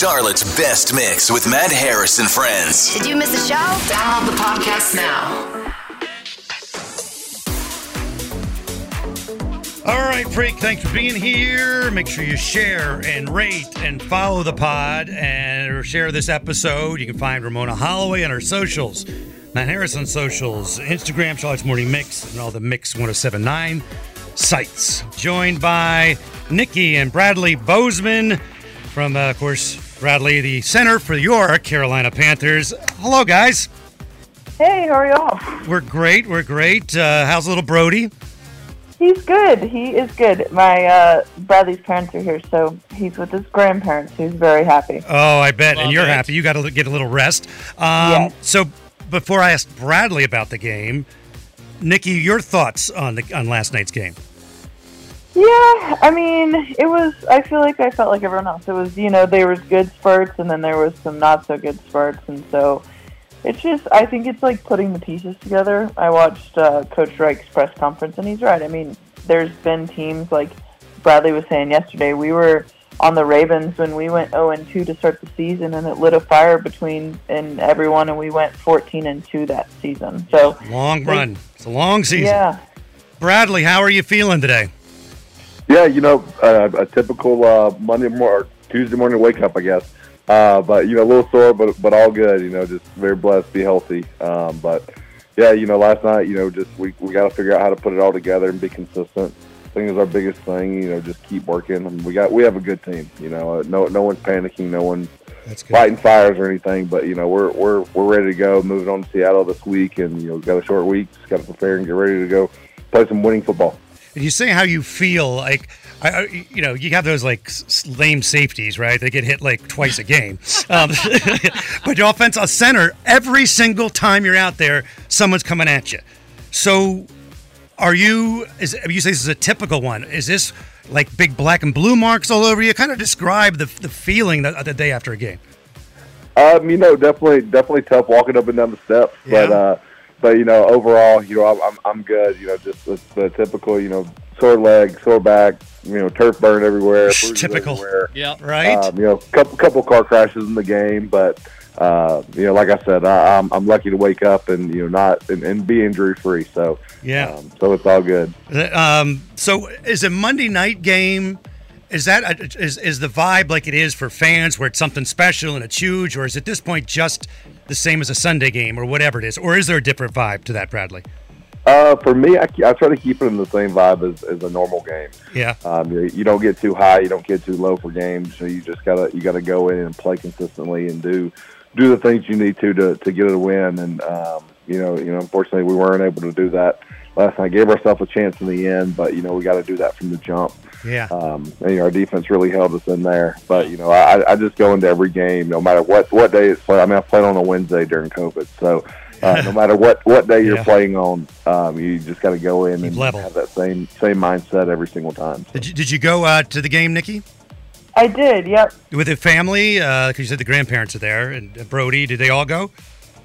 Charlotte's best mix with Matt Harris and friends. Did you miss the show? Download the podcast now. All right, Freak, thanks for being here. Make sure you share and rate and follow the pod and share this episode. You can find Ramona Holloway on our socials, Matt Harris on socials, Instagram, Charlotte's Morning Mix, and all the Mix 1079 sites. Joined by Nikki and Bradley Bozeman from, uh, of course, Bradley, the center for your Carolina Panthers. Hello, guys. Hey, how are y'all? We're great. We're great. Uh, how's little Brody? He's good. He is good. My uh, Bradley's parents are here, so he's with his grandparents. He's very happy. Oh, I bet. and you're it. happy. You got to get a little rest. Um, Yes. So before I ask Bradley about the game, Nikki, your thoughts on the on last night's game? Yeah, I mean, it was. I feel like I felt like everyone else. It was, you know, there was good spurts, and then there was some not so good spurts, and so it's just. I think it's like putting the pieces together. I watched uh, Coach Reich's press conference, and he's right. I mean, there's been teams like Bradley was saying yesterday. We were on the Ravens when we went 0 and 2 to start the season, and it lit a fire between and everyone, and we went 14 and 2 that season. So Long run. It's a long season. yeah. Bradley, how are you feeling today? Yeah, you know, uh, a typical uh, Monday morning Tuesday morning wake up, I guess. Uh, but you know, a little sore, but but all good. You know, just very blessed, be healthy. Um, but yeah, you know, last night, you know, just we we got to figure out how to put it all together and be consistent. I think is our biggest thing. You know, just keep working. And we got we have a good team. You know, uh, no no one's panicking, no one's fighting fires or anything. But you know, we're we're we're ready to go. Moving on to Seattle this week, and you know, got a short week. Just got to prepare and get ready to go play some winning football. And you say how you feel like I, I, you know, you have those like lame safeties, right? They get hit like twice a game. Um, but your offense on center, every single time you're out there, someone's coming at you. So, are you? Is you say this is a typical one? Is this like big black and blue marks all over you? Kind of describe the the feeling that the day after a game. Um, you know, definitely, definitely tough walking up and down the steps, but uh, but you know, overall, you know, I'm I'm, I'm good. You know, just the, the typical, you know, sore leg, sore back, you know, turf burn everywhere, Typical. everywhere. Yep. Right? Um, you know, couple couple car crashes in the game, but uh, you know, like I said, I, I'm I'm lucky to wake up and you know not and, and be injury free. So yeah. um, so it's all good. Um, so is a Monday night game? Is that is is the vibe like it is for fans, where it's something special and it's huge, or is at this point just the same as a Sunday game or whatever it is, or is there a different vibe to that, Bradley? Uh, for me, I, I try to keep it in the same vibe as, as a normal game. Yeah, Um, you, you don't get too high, you don't get too low for games. So you just gotta you gotta go in and play consistently and do do the things you need to to, to get it a win. And um, you know, you know, unfortunately, we weren't able to do that last night. Gave ourselves a chance in the end, but you know, we got to do that from the jump. yeah. Um, and, you know, our defense really held us in there. But you know, I, I just go into every game, no matter what what day it's played. I mean, I played on a Wednesday during COVID, so. Uh, no matter what, what day you're Yeah. playing on, um, you just got to go in and level. have that same same mindset every single time. So. Did you, did you go uh, to the game, Nikki, I did. Yep. with the family? Because you said the grandparents are there, and uh, Brody. Did they all go?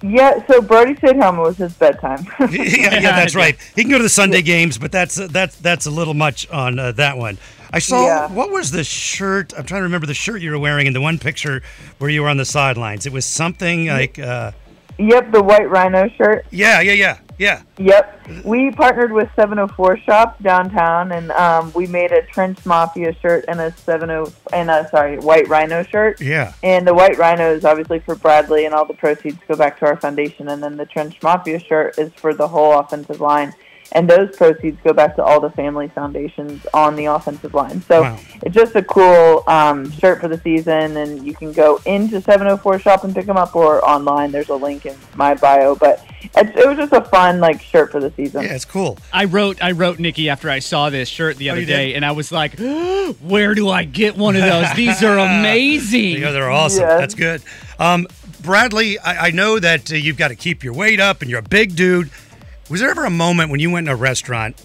Yeah. So Brody stayed home. It was his bedtime. yeah, yeah, that's right. He can go to the Sunday games, but that's that's that's a little much on uh, that one. I saw Yeah. what was the shirt? I'm trying to remember the shirt you were wearing in the one picture where you were on the sidelines. It was something like, uh, yep. The white rhino shirt. yeah, yeah, yeah, yeah. Yep. We partnered with 704 Shop downtown, and um, we made a Trench Mafia shirt and a 70 and a sorry White Rhino shirt. Yeah. And the White Rhino is obviously for Bradley, and all the proceeds go back to our foundation. And then the Trench Mafia shirt is for the whole offensive line, and those proceeds go back to all the family foundations on the offensive line. So Wow. it's just a cool um, shirt for the season, and you can go into 704 Shop and pick them up, or online. There's a link in my bio, but it's, it was just a fun like shirt for the season. Yeah, it's cool. I wrote I wrote Nikki after I saw this shirt the other Oh, you did? day, and I was like, "Where do I get one of those? These are amazing." Yeah, they're awesome. Yeah. That's good. Um, Bradley, I, I know that uh, you've got to keep your weight up, and you're a big dude. Was there ever a moment when you went in a restaurant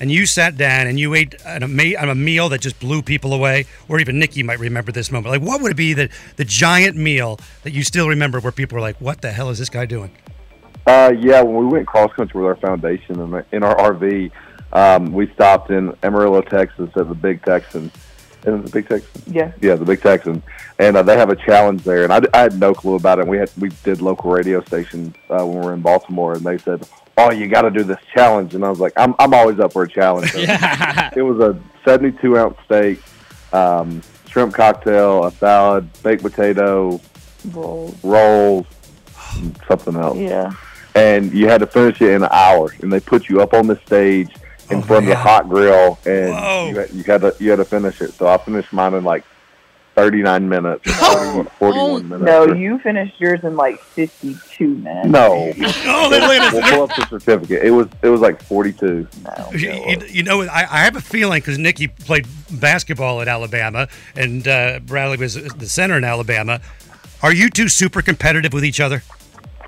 and you sat down and you ate an, a, meal that just blew people away, or even Nikki might remember this moment? Like, what would it be that the giant meal that you still remember, where people were like, "What the hell is this guy doing?" Uh, yeah, when we went cross country with our foundation in, in our RV, um, we stopped in Amarillo, Texas at the Big Texan, And the Big Texan. Yeah. Yeah, the Big Texan, and uh, they have a challenge there, and I, I had no clue about it. We had we did local radio stations uh, when we were in Baltimore, and they said, "Oh, you got to do this challenge," and I was like, "I'm I'm always up for a challenge." So It was a 72 ounce steak, um, shrimp cocktail, a salad, baked potato, Rolls. rolls, something else, Yeah. and you had to finish it in an hour. And they put you up on the stage in Oh, front of the hot grill, and you had, you had to you had to finish it. So I finished mine in like 39 minutes, 41 Oh, minutes. No, you finished yours in like 52 minutes. No, Oh, they laid we'll pull up the certificate. It was it was like 42. No. You, you- you know, I, I have a feeling because Nikki played basketball at Alabama and uh, Bradley was the center in Alabama. Are you two super competitive with each other?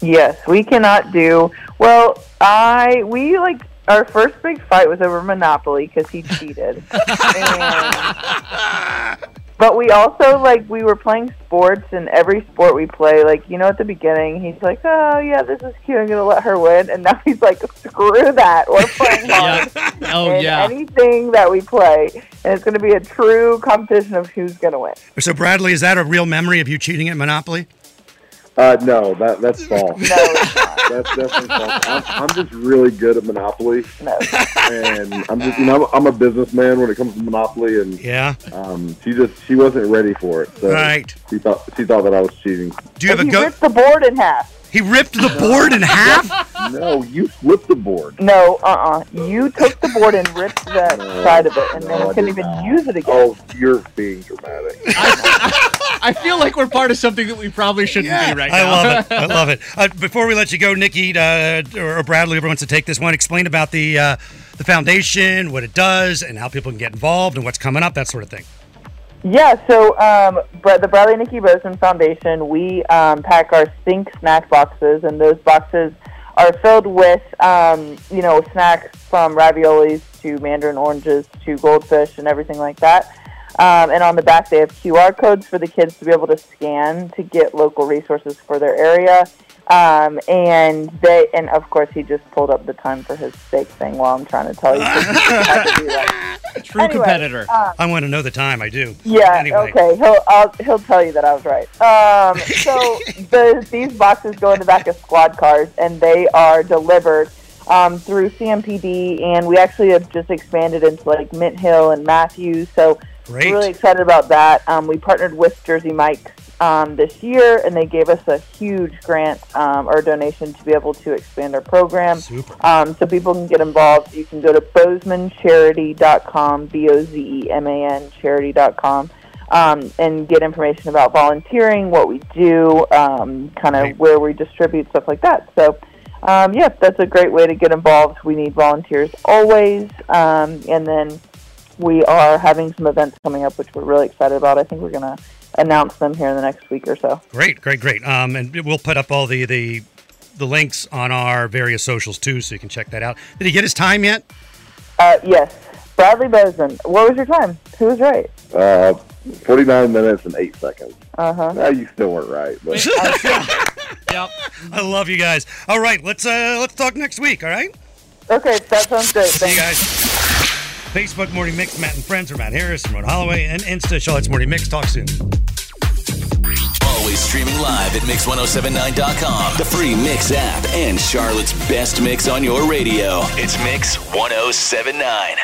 Yes, we cannot do. Well, I we like our first big fight was over Monopoly because he cheated. and, but we also like we were playing sports, and every sport we play, like you know, at the beginning, he's like, "Oh yeah, this is cute. I'm gonna let her win," and now he's like, "Screw that. We're playing hard." Yeah. Oh in yeah. anything that we play, and it's going to be a true competition of who's going to win. So, Bradley, is that a real memory of you cheating at Monopoly? Uh, no, that that's false. No. That's definitely false. I'm, I'm just really good at Monopoly, no. and I'm just you know I'm, I'm a businessman when it comes to Monopoly, and Yeah. um, she just she wasn't ready for it. So Right. She thought she thought that I was cheating. Do you have a he go? ripped the board in half. He ripped the board in half. No, you flipped the board. No, uh, uh You took the board and ripped that No, side of it, and then no, you I couldn't even not. use it again. Oh, you're being dramatic. I feel like we're part of something that we probably shouldn't be right now. I love it. I love it. Uh, before we let you go, Nikki uh, or Bradley, whoever wants to take this one, explain about the uh, the foundation, what it does, and how people can get involved, and what's coming up, that sort of thing. Yeah, so um, the Bradley Nikki Bozeman Foundation, we um, pack our Think snack boxes, and those boxes are filled with, um, you know, snacks from raviolis to mandarin oranges to goldfish and everything like that. Um, and on the back, they have QR codes for the kids to be able to scan to get local resources for their area. Um, and they, and of course, he just pulled up the time for his steak thing while I'm trying to tell you. 'cause he had to do that. True Anyway, competitor. I want to know the time. I do. Yeah. Anyway. Okay. He'll I'll, he'll tell you that I was right. Um, so the these boxes go in the back of squad cars, and they are delivered um, through CMPD, and we actually have just expanded into like Mint Hill and Matthews. So Great. really excited about that. Um, we partnered with Jersey Mike's um, this year, and they gave us a huge grant um, or donation to be able to expand our program. Um, so people can get involved. You can go to bozemancharity.com, B-O-Z-E-M-A-N charity.com, um, and get information about volunteering, what we do, um, kind of where we distribute, stuff like that. So, um, yeah, that's a great way to get involved. We need volunteers always. Um, and then we are having some events coming up, which we're really excited about. I think we're going to announce them here in the next week or so. Great, great, great. Um, and we'll put up all the the the links on our various socials too, so you can check that out. Did he get his time yet? Uh, yes, Bradley Bozeman. What was your time? Who was right? Uh, 49 minutes and eight seconds. Uh huh. No, you still weren't right. But Yep. I love you guys. All right, let's uh let's talk next week. All right. Okay, that sounds great. See you guys. Facebook Morning Mix, Matt and Friends are Matt Harris, Ramon Holloway, and Insta Charlotte's Morning Mix. Talk soon. Always streaming live at Mix1079.com, the free Mix app, and Charlotte's best mix on your radio. It's Mix 1079.